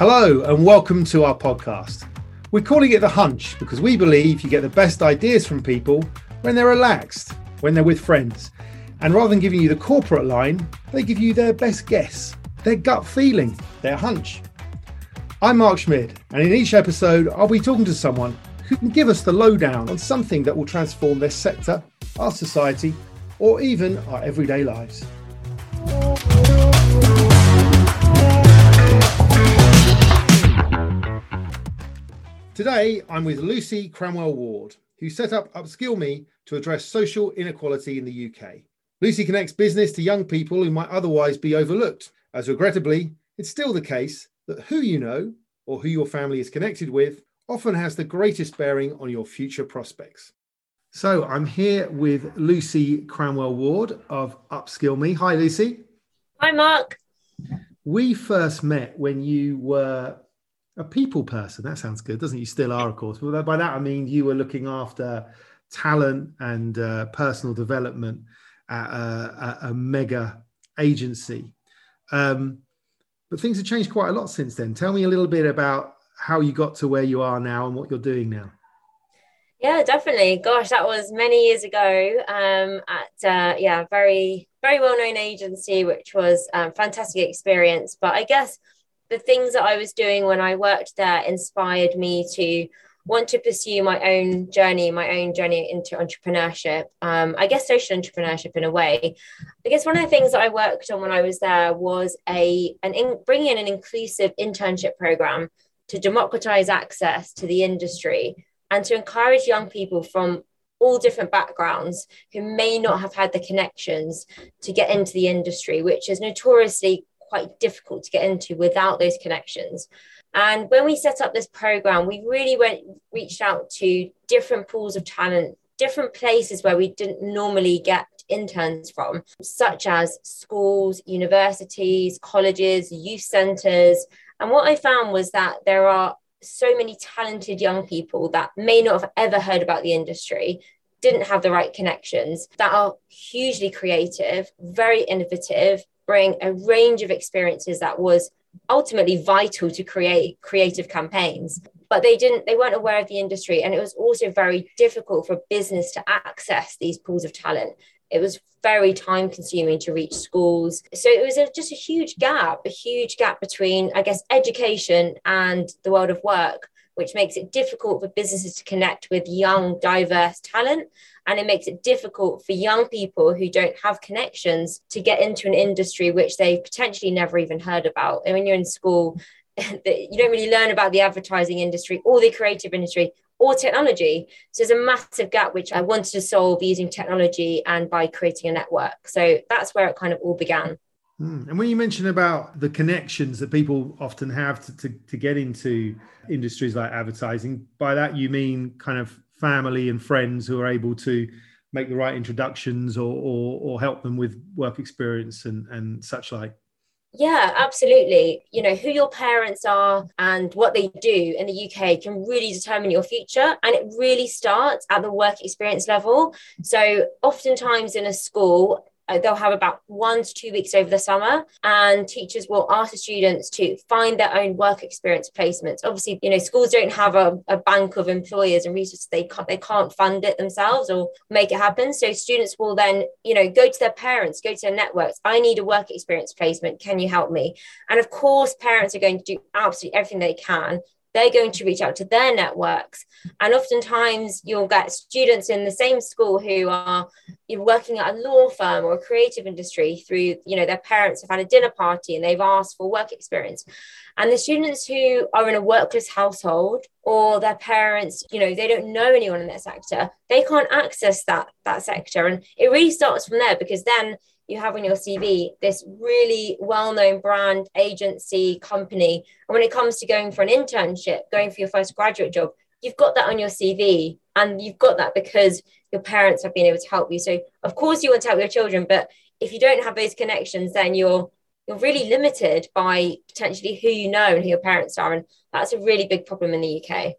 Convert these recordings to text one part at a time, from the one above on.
Hello, and welcome to our podcast. We're calling it The Hunch because we believe you get the best ideas from people when they're relaxed, when they're with friends. And rather than giving you the corporate line, they give you their best guess, their gut feeling, their hunch. I'm Mark Schmid, and in each episode, I'll be talking to someone who can give us the lowdown on something that will transform their sector, our society, or even our everyday lives. Today, I'm with Lucy Cranwell Ward, who set up Upskill Me to address social inequality in the UK. Lucy connects business to young people who might otherwise be overlooked, as regrettably, it's still the case that who you know or who your family is connected with often has the greatest bearing on your future prospects. So I'm here with Lucy Cranwell Ward of Upskill Me. Hi, Lucy. Hi, Mark. We first met when you were a people person. That sounds good, doesn't it? You still are, of course. But by that I mean you were looking after talent and uh, personal development at a, a, a mega agency. Um, but things have changed quite a lot since then. Tell me a little bit about how you got to where you are now and what you're doing now. Yeah, definitely. Gosh, that was many years ago um, at uh, yeah, very very well known agency, which was a um, fantastic experience. But I guess the things that I was doing when I worked there inspired me to want to pursue my own journey, my own journey into entrepreneurship. Um, I guess social entrepreneurship in a way. I guess one of the things that I worked on when I was there was a an in, bringing in an inclusive internship program to democratize access to the industry and to encourage young people from all different backgrounds who may not have had the connections to get into the industry, which is notoriously quite difficult to get into without those connections. And when we set up this program, we really went reached out to different pools of talent, different places where we didn't normally get interns from, such as schools, universities, colleges, youth centres. And what I found was that there are so many talented young people that may not have ever heard about the industry, didn't have the right connections, that are hugely creative, very innovative, bring a range of experiences that was ultimately vital to create creative campaigns but they didn't they weren't aware of the industry. And it was also very difficult for business to access these pools of talent. It was very time consuming to reach schools. So it was a, just a huge gap a huge gap between i guess education and the world of work which makes it difficult for businesses to connect with young diverse talent and it makes it difficult for young people who don't have connections to get into an industry which they've potentially never even heard about. And when you're in school, you don't really learn about the advertising industry or the creative industry or technology. So there's a massive gap which I wanted to solve using technology and by creating a network. So that's where it kind of all began. Hmm. And when you mention about the connections that people often have to, to, to, get into industries like advertising, by that you mean kind of family and friends who are able to make the right introductions or, or, or help them with work experience and, and such like? Yeah, absolutely. You know, who your parents are and what they do in the UK can really determine your future. And it really starts at the work experience level. So, oftentimes in a school, uh, they'll have about one to two weeks over the summer and teachers will ask the students to find their own work experience placements. Obviously you know schools don't have a, a bank of employers and resources. They can't they can't fund it themselves or make it happen. So students will then you know go to their parents go to their networks. I need a work experience placement. Can you help me? And of course parents are going to do absolutely everything they can they're going to reach out to their networks. And oftentimes you'll get students in the same school who are working at a law firm or a creative industry through you know their parents have had a dinner party and they've asked for work experience. And the students who are in a workless household or their parents you know they don't know anyone in that sector they can't access that that sector. And it really starts from there because then you have on your CV this really well known brand, agency, company. And when it comes to going for an internship, going for your first graduate job, you've got that on your CV. And you've got that because your parents have been able to help you. So, of course, you want to help your children, but if you don't have those connections, then you're you're really limited by potentially who you know and who your parents are. And that's a really big problem in the UK.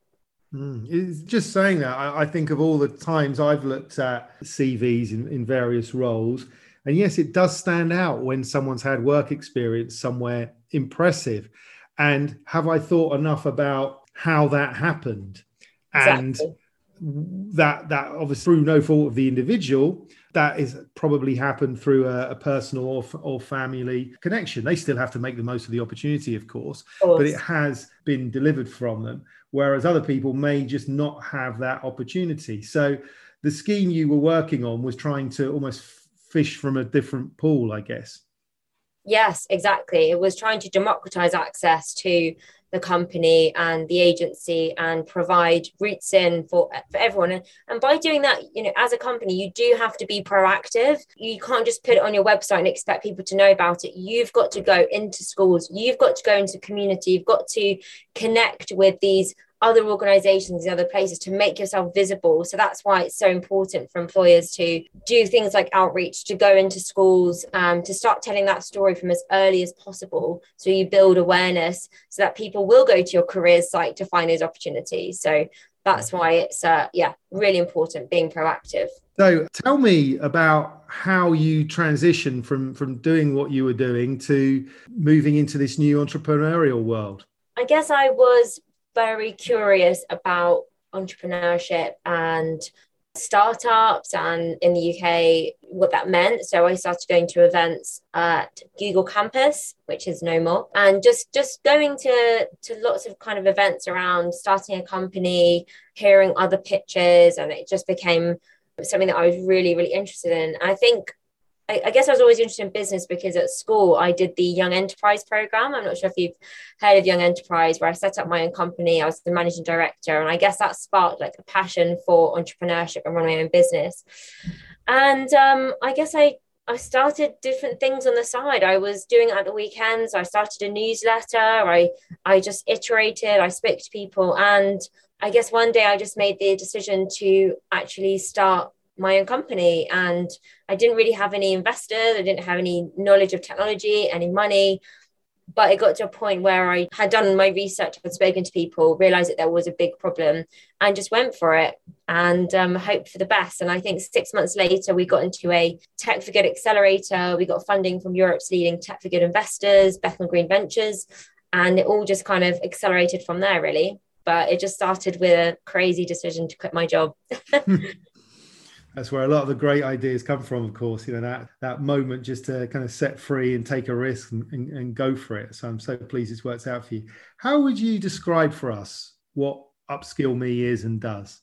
Mm, just saying that, I, I, think of all the times I've looked at CVs in, in various roles, and yes, it does stand out when someone's had work experience somewhere impressive. And have I thought enough about how that happened? Exactly. And that that obviously through no fault of the individual, that is probably happened through a, a personal or, or, family connection. They still have to make the most of the opportunity, of course, of course, but it has been delivered from them. Whereas other people may just not have that opportunity. So the scheme you were working on was trying to almost fish from a different pool, I guess. Yes, exactly. It was trying to democratize access to the company and the agency and provide routes in for, for everyone. And, and by doing that, you know, as a company, you do have to be proactive. You can't just put it on your website and expect people to know about it. You've got to go into schools, you've got to go into community, you've got to connect with these other organizations, the other places to make yourself visible. So that's why it's so important for employers to do things like outreach, to go into schools, um, to start telling that story from as early as possible. So you build awareness so that people will go to your careers site to find those opportunities. So that's why it's uh, yeah really important being proactive so tell me about how you transition from from doing what you were doing to moving into this new entrepreneurial world i guess i was very curious about entrepreneurship and startups and in the UK what that meant. So I started going to events at Google Campus, which is no more, and just just going to to lots of kind of events around starting a company, hearing other pitches, and it just became something that I was really really interested in. I think I, I, guess I was always interested in business because at school I did the Young Enterprise program. I'm not sure if you've heard of Young Enterprise, where I set up my own company. I was the managing director, and I guess that sparked like a passion for entrepreneurship and running my own business. And um, I guess I I started different things on the side. I was doing it at the weekends. I started a newsletter. I I just iterated. I spoke to people, and I guess one day I just made the decision to actually start my own company and I didn't really have any investors, I didn't have any knowledge of technology, any money. But it got to a point where I had done my research, had spoken to people, realized that there was a big problem, and just went for it and um, hoped for the best. And I think six months later, we got into a Tech for Good accelerator. We got funding from Europe's leading Tech for Good investors, Bethnal Green Ventures, and it all just kind of accelerated from there, really. But it just started with a crazy decision to quit my job. that's where a lot of the great ideas come from of course you know that that moment just to kind of set free and take a risk and, and, and, go for it. So i'm so pleased it's worked out for you. How would you describe for us what upskill me is and does?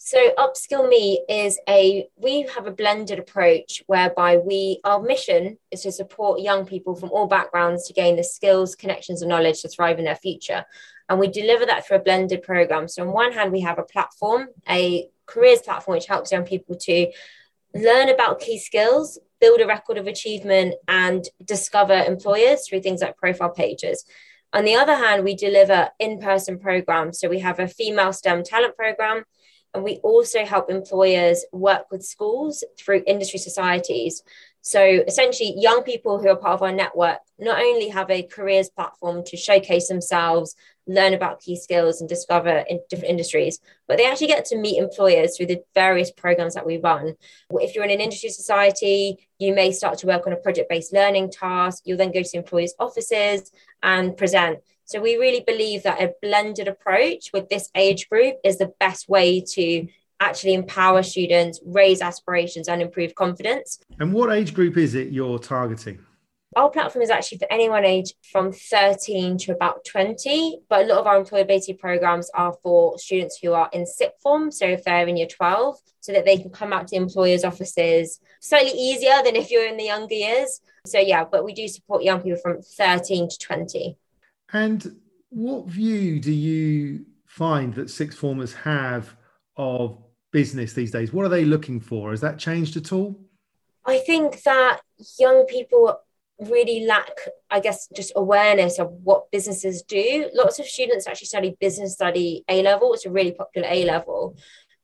So upskill me is a we have a blended approach whereby we our mission is to support young people from all backgrounds to gain the skills connections and knowledge to thrive in their future. And we deliver that through a blended program. So on one hand we have a platform a careers platform, which helps young people to learn about key skills, build a record of achievement, and discover employers through things like profile pages. On the other hand, we deliver in person programs. So we have a female STEM talent program, and we also help employers work with schools through industry societies. So essentially, young people who are part of our network not only have a careers platform to showcase themselves, learn about key skills, and discover in different industries, but they actually get to meet employers through the various programs that we run. If you're in an industry society, you may start to work on a project based learning task. You'll then go to employers' offices and present. So we really believe that a blended approach with this age group is the best way to actually empower students, raise aspirations, and improve confidence. And what age group is it you're targeting? Our platform is actually for anyone aged from 13 to about 20, but a lot of our employability programs are for students who are in sixth form. So if they're in year 12, so that they can come out to employers' offices slightly easier than if you're in the younger years. So, yeah, but we do support young people from 13 to 20. And what view do you find that sixth formers have of business these days? What are they looking for? Has that changed at all? I think that young people really lack, I guess, just awareness of what businesses do. Lots of students actually study business study A level, it's a really popular A level.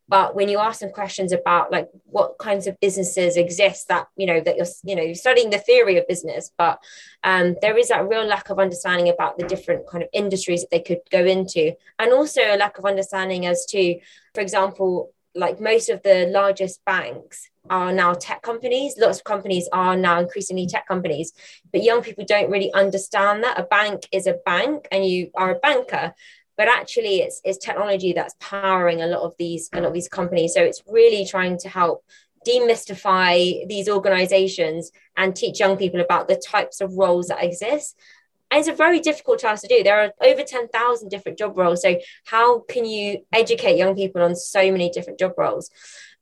But when you ask them questions about like what kinds of businesses exist that you know that you're you know studying the theory of business, but um, there is that real lack of understanding about the different kind of industries that they could go into, and also a lack of understanding as to, for example, like most of the largest banks are now tech companies. Lots of companies are now increasingly tech companies, but young people don't really understand that a bank is a bank and you are a banker. But actually, it's, it's technology that's powering a lot of these a lot of these companies. So it's really trying to help demystify these organizations and teach young people about the types of roles that exist and it's a very difficult task to do. There are over 10,000 different job roles. So, how can you educate young people on so many different job roles?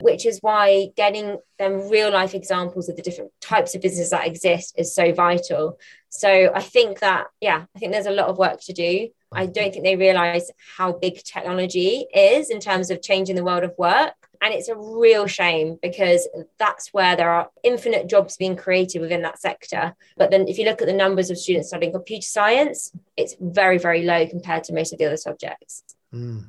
Which is why getting them real life examples of the different types of businesses that exist is so vital. So, I think that, yeah, I think there's a lot of work to do. I don't think they realize how big technology is in terms of changing the world of work. And it's a real shame because that's where there are infinite jobs being created within that sector. But then if you look at the numbers of students studying computer science, it's very, very low compared to most of the other subjects. Mm.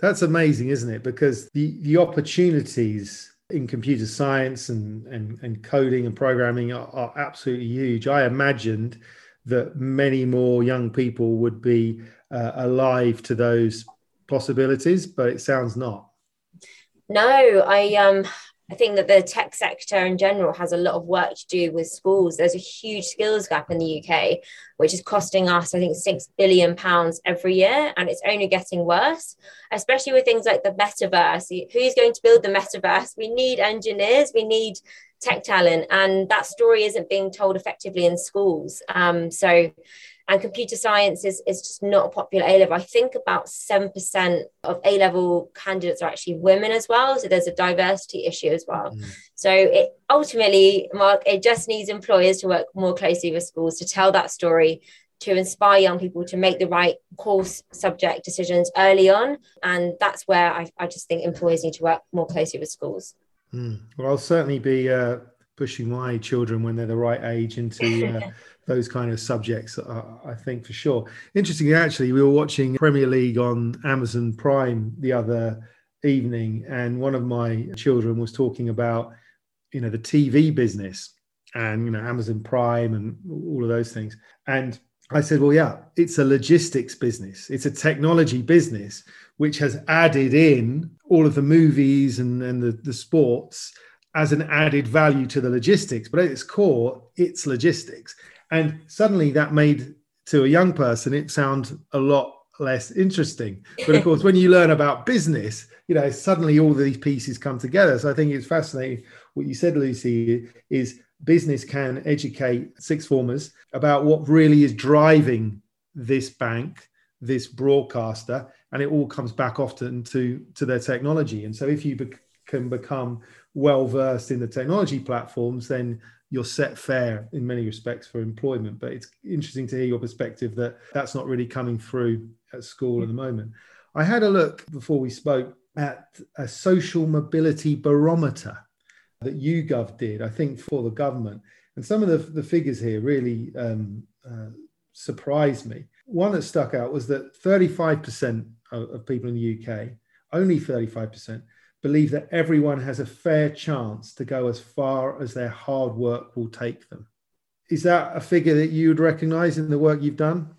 That's amazing, isn't it? Because the, the opportunities in computer science and, and, and coding and programming are, are absolutely huge. I imagined that many more young people would be uh, alive to those possibilities, but it sounds not. No, I um I think that the tech sector in general has a lot of work to do with schools. There's a huge skills gap in the UK, which is costing us, I think, six billion pounds every year, and it's only getting worse. Especially with things like the metaverse. Who's going to build the metaverse? We need engineers. We need tech talent, and that story isn't being told effectively in schools. Um, so and computer science is, is just not a popular A level. I think about 7% of A level candidates are actually women as well. So there's a diversity issue as well. Mm. So it ultimately, Mark, it just needs employers to work more closely with schools to tell that story, to inspire young people to make the right course subject decisions early on. And that's where I, I just think employers need to work more closely with schools. Mm. Well, I'll certainly be uh, pushing my children when they're the right age into. Uh, those kind of subjects, uh, I think for sure. Interestingly, actually, we were watching Premier League on Amazon Prime the other evening, and one of my children was talking about, you know, the TV business and you know Amazon Prime and all of those things. And I said, well, yeah, it's a logistics business. It's a technology business which has added in all of the movies and, and the, the sports as an added value to the logistics. But at its core, it's logistics. And suddenly that made to a young person it sound a lot less interesting. But of course, when you learn about business, you know, suddenly all these pieces come together. So I think it's fascinating what you said, Lucy, is business can educate six formers about what really is driving this bank, this broadcaster, and it all comes back often to, to their technology. And so if you be- can become well versed in the technology platforms, then you're set fair in many respects for employment. But it's interesting to hear your perspective that that's not really coming through at school at the moment. I had a look before we spoke at a social mobility barometer that YouGov did, I think, for the government. And some of the, the figures here really um, uh, surprised me. One that stuck out was that 35% of, of people in the UK, only 35%, believe that everyone has a fair chance to go as far as their hard work will take them. Is that a figure that you would recognize in the work you've done?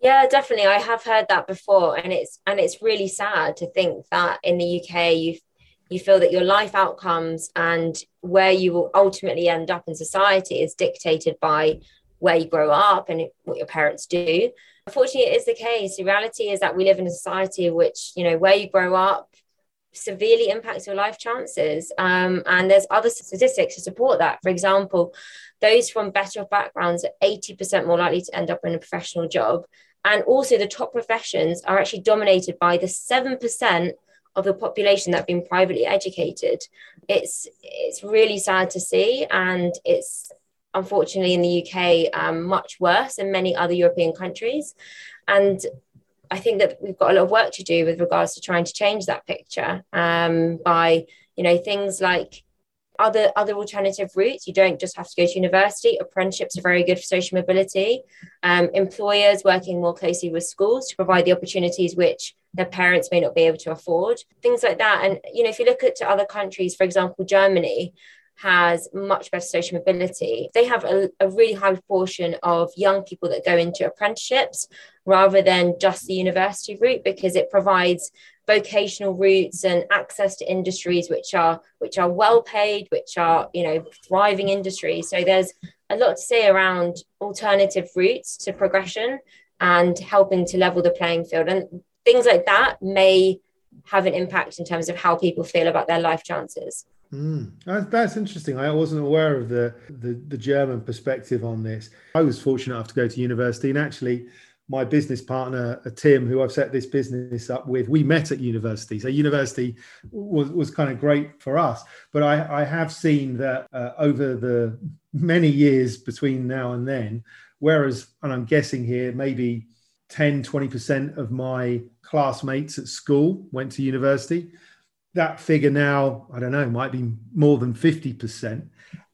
Yeah, definitely. I have heard that before, and it's and it's really sad to think that in the UK you you feel that your life outcomes and where you will ultimately end up in society is dictated by where you grow up and what your parents do. Unfortunately, it is the case. The reality is that we live in a society in which you know where you grow up severely impacts your life chances. Um, and there's other statistics to support that. For example, those from better backgrounds are 80% more likely to end up in a professional job. And also, the top professions are actually dominated by the 7% of the population that have been privately educated. It's, it's really sad to see. And it's unfortunately in the UK um, much worse than many other European countries. And I think that we've got a lot of work to do with regards to trying to change that picture um, by, you know, things like other other alternative routes. You don't just have to go to university. Apprenticeships are very good for social mobility. Um, employers working more closely with schools to provide the opportunities which their parents may not be able to afford. Things like that. And you know, if you look at to other countries, for example, Germany has much better social mobility. They have a, a, really high proportion of young people that go into apprenticeships rather than just the university route because it provides vocational routes and access to industries which are which are well paid, which are you know thriving industries. So there's a lot to say around alternative routes to progression and helping to level the playing field and things like that may have an impact in terms of how people feel about their life chances. Mm, that's interesting. I wasn't aware of the, the, the German perspective on this. I was fortunate enough to go to university, and actually, my business partner uh, Tim, who I've set this business up with, we met at university. So university was was kind of great for us. But I, I have seen that uh, over the many years between now and then, whereas, and I'm guessing here, maybe 10, 20% of my classmates at school went to university that figure now, I don't know, might be more than 50%.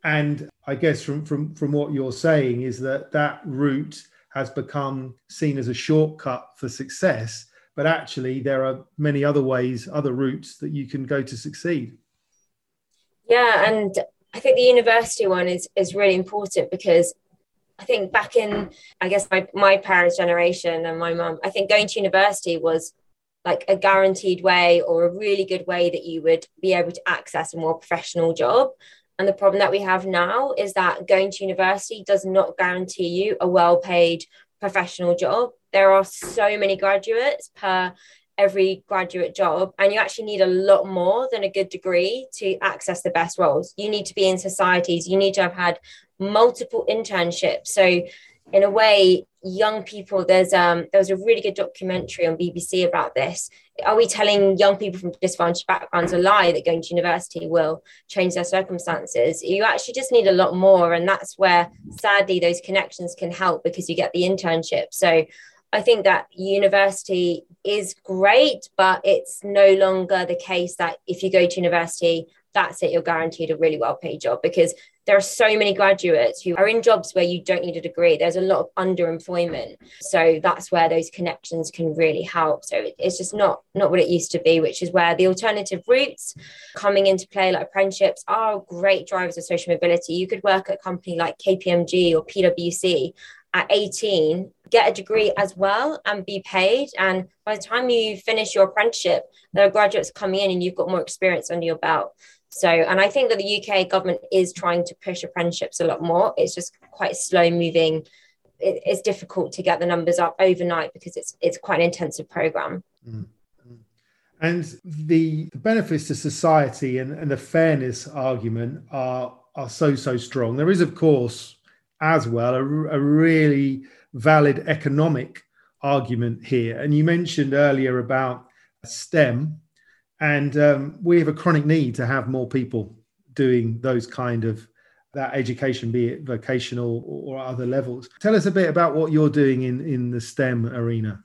And I guess from, from, from what you're saying is that that route has become seen as a shortcut for success, but actually there are many other ways, other routes that you can go to succeed. Yeah, and I think the university one is is really important because I think back in I guess my, my parents' generation and my mum, I think going to university was like a guaranteed way or a really good way that you would be able to access a more professional job. And the problem that we have now is that going to university does not guarantee you a well paid professional job. There are so many graduates per every graduate job, and you actually need a lot more than a good degree to access the best roles. You need to be in societies, you need to have had multiple internships. So in a way young people there's um there was a really good documentary on bbc about this. Are we telling young people from disadvantaged backgrounds a lie that going to university will change their circumstances? You actually just need a lot more and that's where sadly those connections can help because you get the internship. So I think that university is great, but it's no longer the case that if you go to university, that's it, you're guaranteed a really well paid job because there are so many graduates who are in jobs where you don't need a degree. There's a lot of underemployment. So that's where those connections can really help. So it's just not not what it used to be, which is where the alternative routes coming into play, like apprenticeships, are great drivers of social mobility. You could work at a company like KPMG or PwC at 18 get a degree as well and be paid and by the time you finish your apprenticeship there are graduates coming in and you've got more experience under your belt so, and I think that the UK government is trying to push apprenticeships a lot more. It's just quite slow moving. It, it's difficult to get the numbers up overnight because it's it's quite an intensive program. Mm-hmm. And the, the benefits to society and, and the fairness argument are are so so strong. There is, of course, as well a, a really valid economic argument here. And you mentioned earlier about STEM and um, we have a chronic need to have more people doing those kind of that education, be it vocational or other levels. Tell us a bit about what you're doing in, in the STEM arena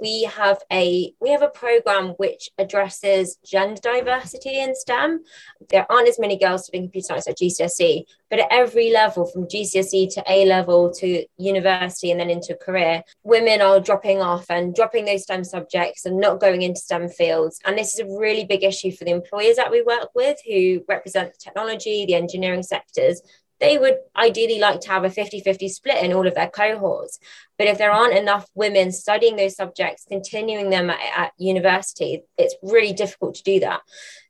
we have a we have a program which addresses gender diversity in STEM. There aren't as many girls studying computer science at GCSE, but at every level, from GCSE to A level to university and then into career, women are dropping off and dropping those STEM subjects and not going into STEM fields. And this is a really big issue for the employers that we work with who represent the technology, the engineering sectors they would ideally like to have a 50 50 split in all of their cohorts. But if there aren't enough women studying those subjects, continuing them at, at, university, it's really difficult to do that.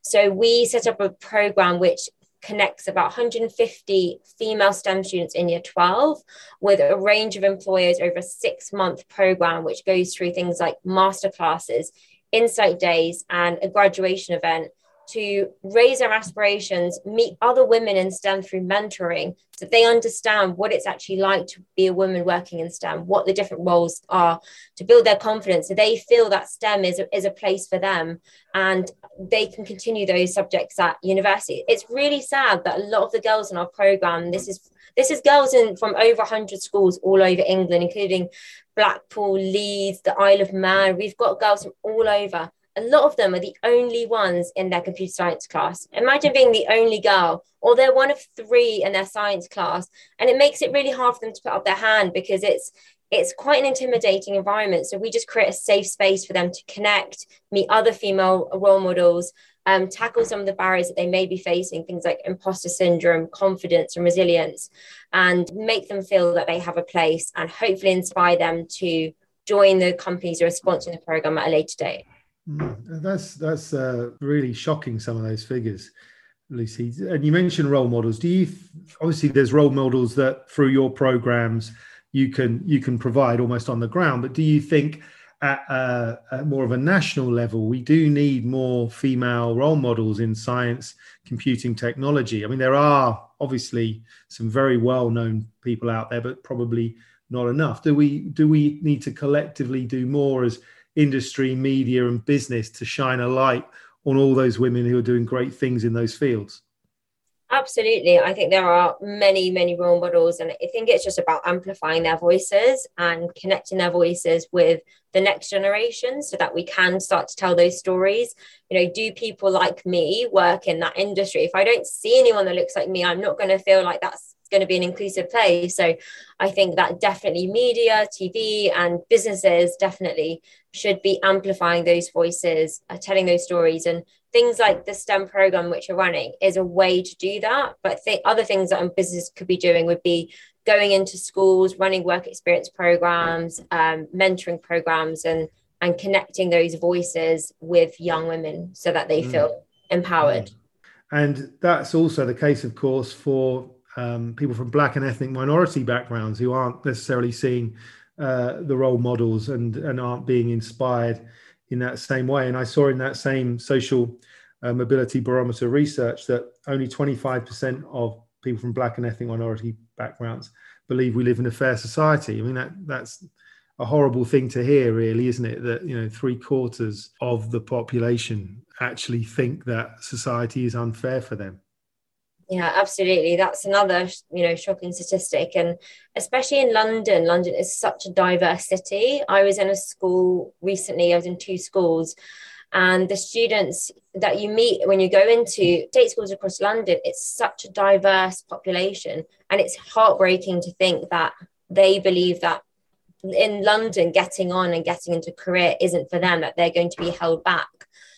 So we set up a program which connects about 150 female STEM students in year 12 with a range of employers over a six month program, which goes through things like master classes, insight days, and a graduation event to raise their aspirations, meet other women in STEM through mentoring, so they understand what it's actually like to be a woman working in STEM, what the different roles are, to build their confidence. So they feel that STEM is a, is a place for them and they can continue those subjects at university. It's really sad that a lot of the girls in our program, this is this is girls in from over 100 schools all over England, including Blackpool, Leeds, the Isle of Man. We've got girls from all over a lot of them are the only ones in their computer science class. Imagine being the only girl, or they're one of three in their science class, and it makes it really hard for them to put up their hand because it's it's quite an intimidating environment. So we just create a safe space for them to connect, meet other female role models, um, tackle some of the barriers that they may be facing, things like imposter syndrome, confidence, and resilience, and make them feel that they have a place and hopefully inspire them to join the companies who are sponsoring the program at a later date. Mm, that's that's uh, really shocking. Some of those figures, Lucy. And you mentioned role models. Do you obviously there's role models that through your programs you can you can provide almost on the ground. But do you think at, uh, at more of a national level, we do need more female role models in science, computing, technology? I mean, there are obviously some very well known people out there, but probably not enough. Do we do we need to collectively do more as industry, media, and business to shine a light on all those women who are doing great things in those fields? Absolutely. I think there are many, many role models, and I think it's just about amplifying their voices and connecting their voices with the next generation so that we can start to tell those stories. You know, do people like me work in that industry? If I don't see anyone that looks like me, I'm not going to feel like that's going to be an inclusive place. So I think that definitely media, TV, and businesses definitely should be amplifying those voices, uh, telling those stories. And things like the STEM program, which you're running, is a way to do that. But th- other things that a business could be doing would be going into schools, running work experience programs, um, mentoring programs, and and connecting those voices with young women so that they mm. feel empowered. Mm. And that's also the case, of course, for um, people from black and ethnic minority backgrounds who aren't necessarily seeing uh, the role models and, and aren't being inspired in that same way. And I saw in that same social uh, mobility barometer research that only 25% of people from black and ethnic minority backgrounds believe we live in a fair society. I mean, that that's a horrible thing to hear, really, isn't it? That, you know, three quarters of the population actually think that society is unfair for them. Yeah, absolutely. That's another, you know, shocking statistic. And especially in London, London is such a diverse city. I was in a school recently, I was in two schools, and the students that you meet when you go into state schools across London, it's such a diverse population. And it's heartbreaking to think that they believe that in London, getting on and getting into career isn't for them, that they're going to be held back.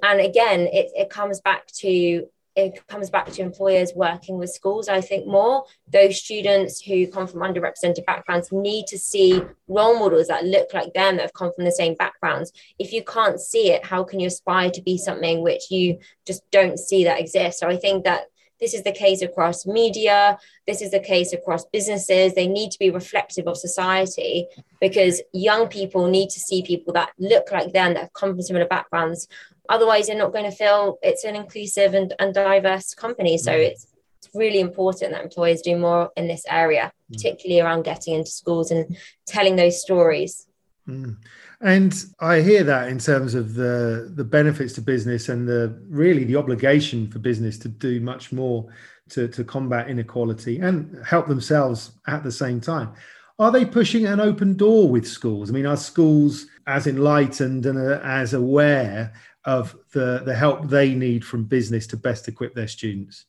And again, it, it comes back to it comes back to employers working with schools. I think more those students who come from underrepresented backgrounds need to see role models that look like them that have come from the same backgrounds. If you can't see it, how can you aspire to be something which you just don't see that exists? So I think that this is the case across media. This is the case across businesses. They need to be reflective of society because young people need to see people that look like them, that have come from similar backgrounds, otherwise you're not going to feel it's an inclusive and, and diverse company so mm. it's it's really important that employers do more in this area mm. particularly around getting into schools and telling those stories mm. and i hear that in terms of the the benefits to business and the really the obligation for business to do much more to, to combat inequality and help themselves at the same time are they pushing an open door with schools? I mean, are schools as enlightened and uh, as aware of the, the help they need from business to best equip their students?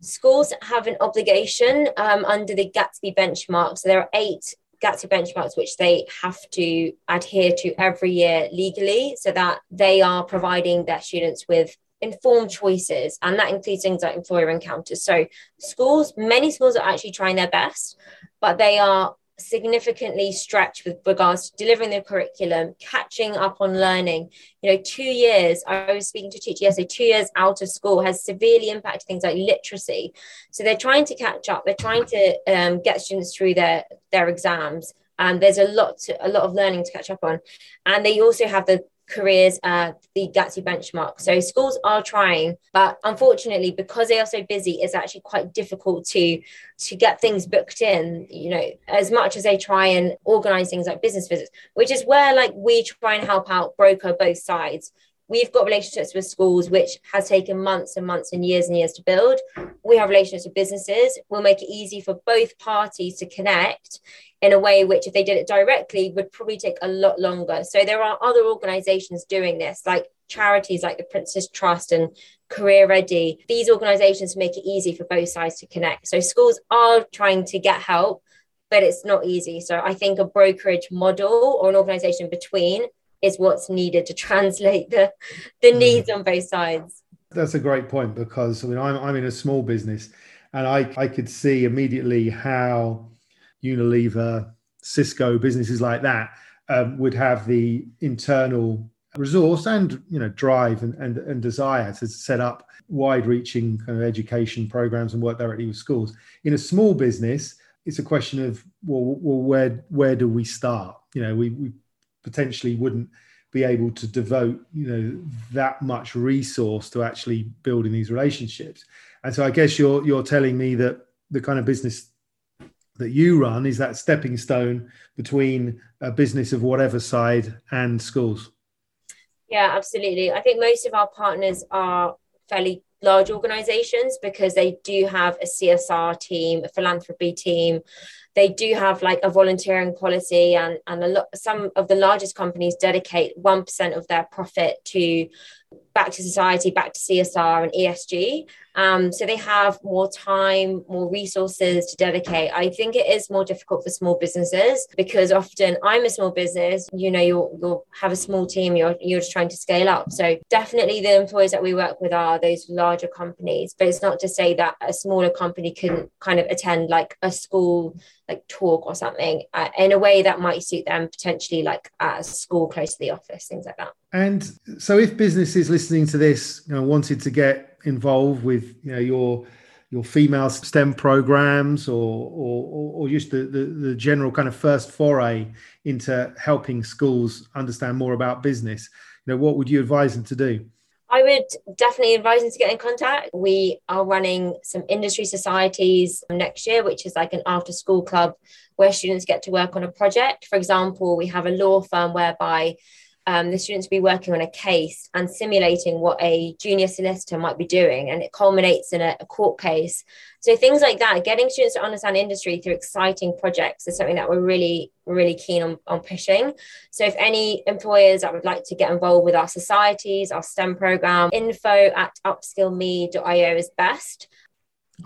Schools have an obligation um, under the Gatsby benchmark. So there are eight Gatsby benchmarks which they have to adhere to every year legally so that they are providing their students with informed choices and that includes things like employer encounters so schools many schools are actually trying their best but they are significantly stretched with regards to delivering the curriculum, catching up on learning. You know, two years, I was speaking to a teacher yesterday, two years out of school has severely impacted things like literacy. So they're trying to catch up, they're trying to um, get students through their, their exams. And there's a lot to, a lot of learning to catch up on. And they also have the careers uh, the Gatsby benchmark. So schools are trying, but unfortunately, because they are so busy, it's actually quite difficult to to get things booked in. You know, as much as they try and organize things like business visits, which is where like we try and help out broker both sides we've got relationships with schools which has taken months and months and years and years to build we have relationships with businesses we'll make it easy for both parties to connect in a way which if they did it directly would probably take a lot longer so there are other organizations doing this like charities like the prince's trust and career ready these organizations make it easy for both sides to connect so schools are trying to get help but it's not easy so i think a brokerage model or an organization between is what's needed to translate the the mm. needs on both sides. That's a great point because I mean I'm I'm in a small business and I I could see immediately how Unilever, Cisco, businesses like that um, would have the internal resource and you know drive and, and, and desire to set up wide reaching kind of education programs and work directly with schools. In a small business it's a question of well, well where where do we start? You know we, we potentially wouldn't be able to devote you know that much resource to actually building these relationships. And so i guess you're you're telling me that the kind of business that you run is that stepping stone between a business of whatever side and schools? Yeah absolutely. I think most of our partners are fairly large organizations because they do have a csr team a philanthropy team they do have like a volunteering policy and and a lot some of the largest companies dedicate 1% of their profit to back to society back to csr and esg um, so they have more time more resources to dedicate. I think it is more difficult for small businesses because often i'm a small business you know you'll you'll have a small team you're you're just trying to scale up. So definitely the employers that we work with are those larger companies but it's not to say that a smaller company can kind of attend like a school like talk or something uh, in a way that might suit them potentially like at a school close to the office things like that and so if businesses listening to this you know wanted to get involved with you know your your female STEM programs or or, or just the, the, the general kind of first foray into helping schools understand more about business, you know, what would you advise them to do? I would definitely advise them to get in contact. We are running some industry societies next year, which is like an after school club where students get to work on a project. For example, we have a law firm whereby um, the students will be working on a case and simulating what a junior solicitor might be doing, and it culminates in a, a, court case. So things like that, getting students to understand industry through exciting projects is something that we're really, really keen on, on pushing. So if any employers that would like to get involved with our societies, our STEM program, info at upskillme.io is best.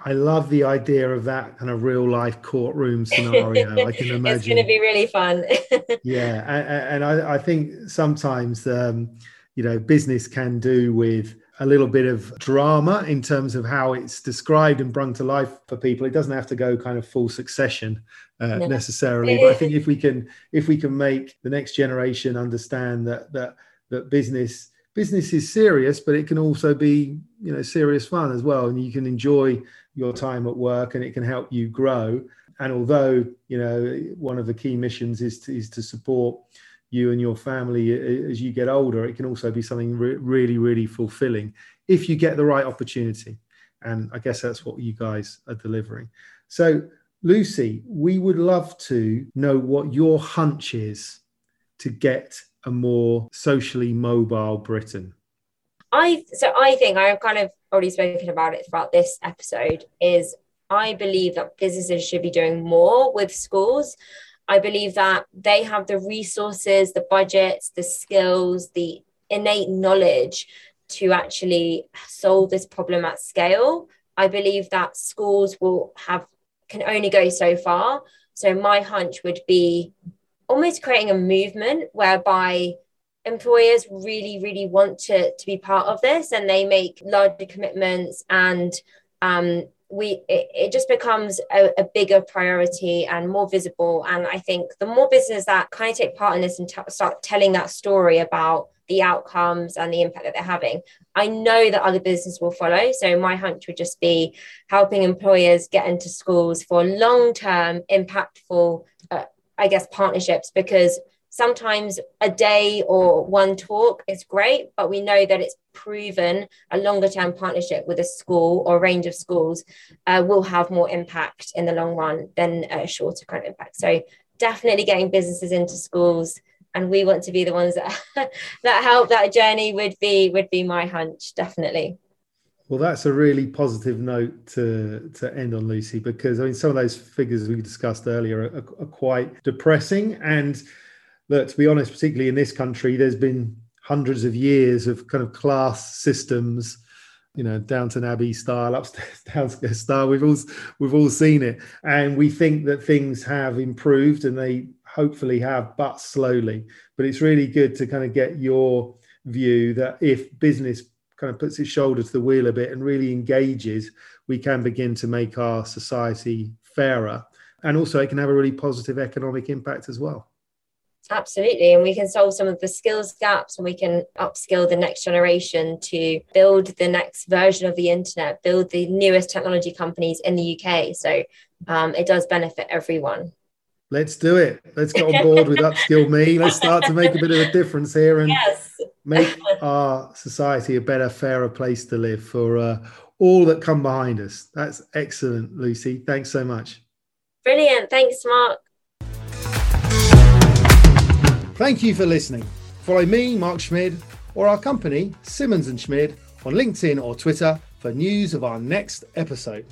I love the idea of that kind of real life courtroom scenario. I can imagine it's going to be really fun. yeah, and, and I, I, think sometimes um, you know business can do with a little bit of drama in terms of how it's described and brought to life for people. It doesn't have to go kind of full succession uh, no. necessarily, but I think if we can if we can make the next generation understand that that that business business is serious, but it can also be you know serious fun as well, and you can enjoy your time at work, and it can help you grow. And although you know one of the key missions is to, is to support you and your family uh, uh, as you get older, it can also be something re- really really fulfilling if you get the right opportunity. And I guess that's what you guys are delivering. So Lucy, we would love to know what your hunch is to get a more socially mobile Britain? I so I think I've kind of already spoken about it throughout this episode. Is I believe that businesses should be doing more with schools. I believe that they have the resources, the budgets, the skills, the innate knowledge to actually solve this problem at scale. I believe that schools will have can only go so far. So my hunch would be almost creating a movement whereby employers really really want to to be part of this and they make larger commitments and um, we it, it, just becomes a, a, bigger priority and more visible. And i think the more businesses that kind of take part in this and t- start telling that story about the outcomes and the impact that they're having i know that other businesses will follow. So my hunch would just be helping employers get into schools for long term impactful uh, I guess, partnerships because sometimes a day or one talk is great, but we know that it's proven a longer term partnership with a school or a range of schools uh, will have more impact in the long run than a shorter kind of impact. So definitely getting businesses into schools and we want to be the ones that that help that journey would be would be my hunch definitely well, that's a really positive note to to end on, Lucy, because I mean some of those figures we discussed earlier are, are, are quite depressing. And look, to be honest, particularly in this country, there's been hundreds of years of kind of class systems, you know, Downton Abbey style, upstairs, downstairs style. We've all we've all seen it, and we think that things have improved, and they hopefully have, but slowly. But it's really good to kind of get your view that if business kind of puts its shoulder to the wheel a bit and really engages, we can begin to make our society fairer. And also, it can have a really positive economic impact as well. Absolutely. And we can solve some of the skills gaps and we can upskill the next generation to build the next version of the internet, build the newest technology companies in the UK. So um, it does benefit everyone. Let's do it. Let's get on board with Upskill Me. Let's start to make a bit of a difference here and yes. make our society a better, fairer place to live for uh, all that come behind us. That's excellent, Lucy. Thanks so much. Brilliant. Thanks, Mark. Thank you for listening. Follow me, Mark Schmid, or our company, Simmons and Schmid, on LinkedIn or Twitter for news of our next episode.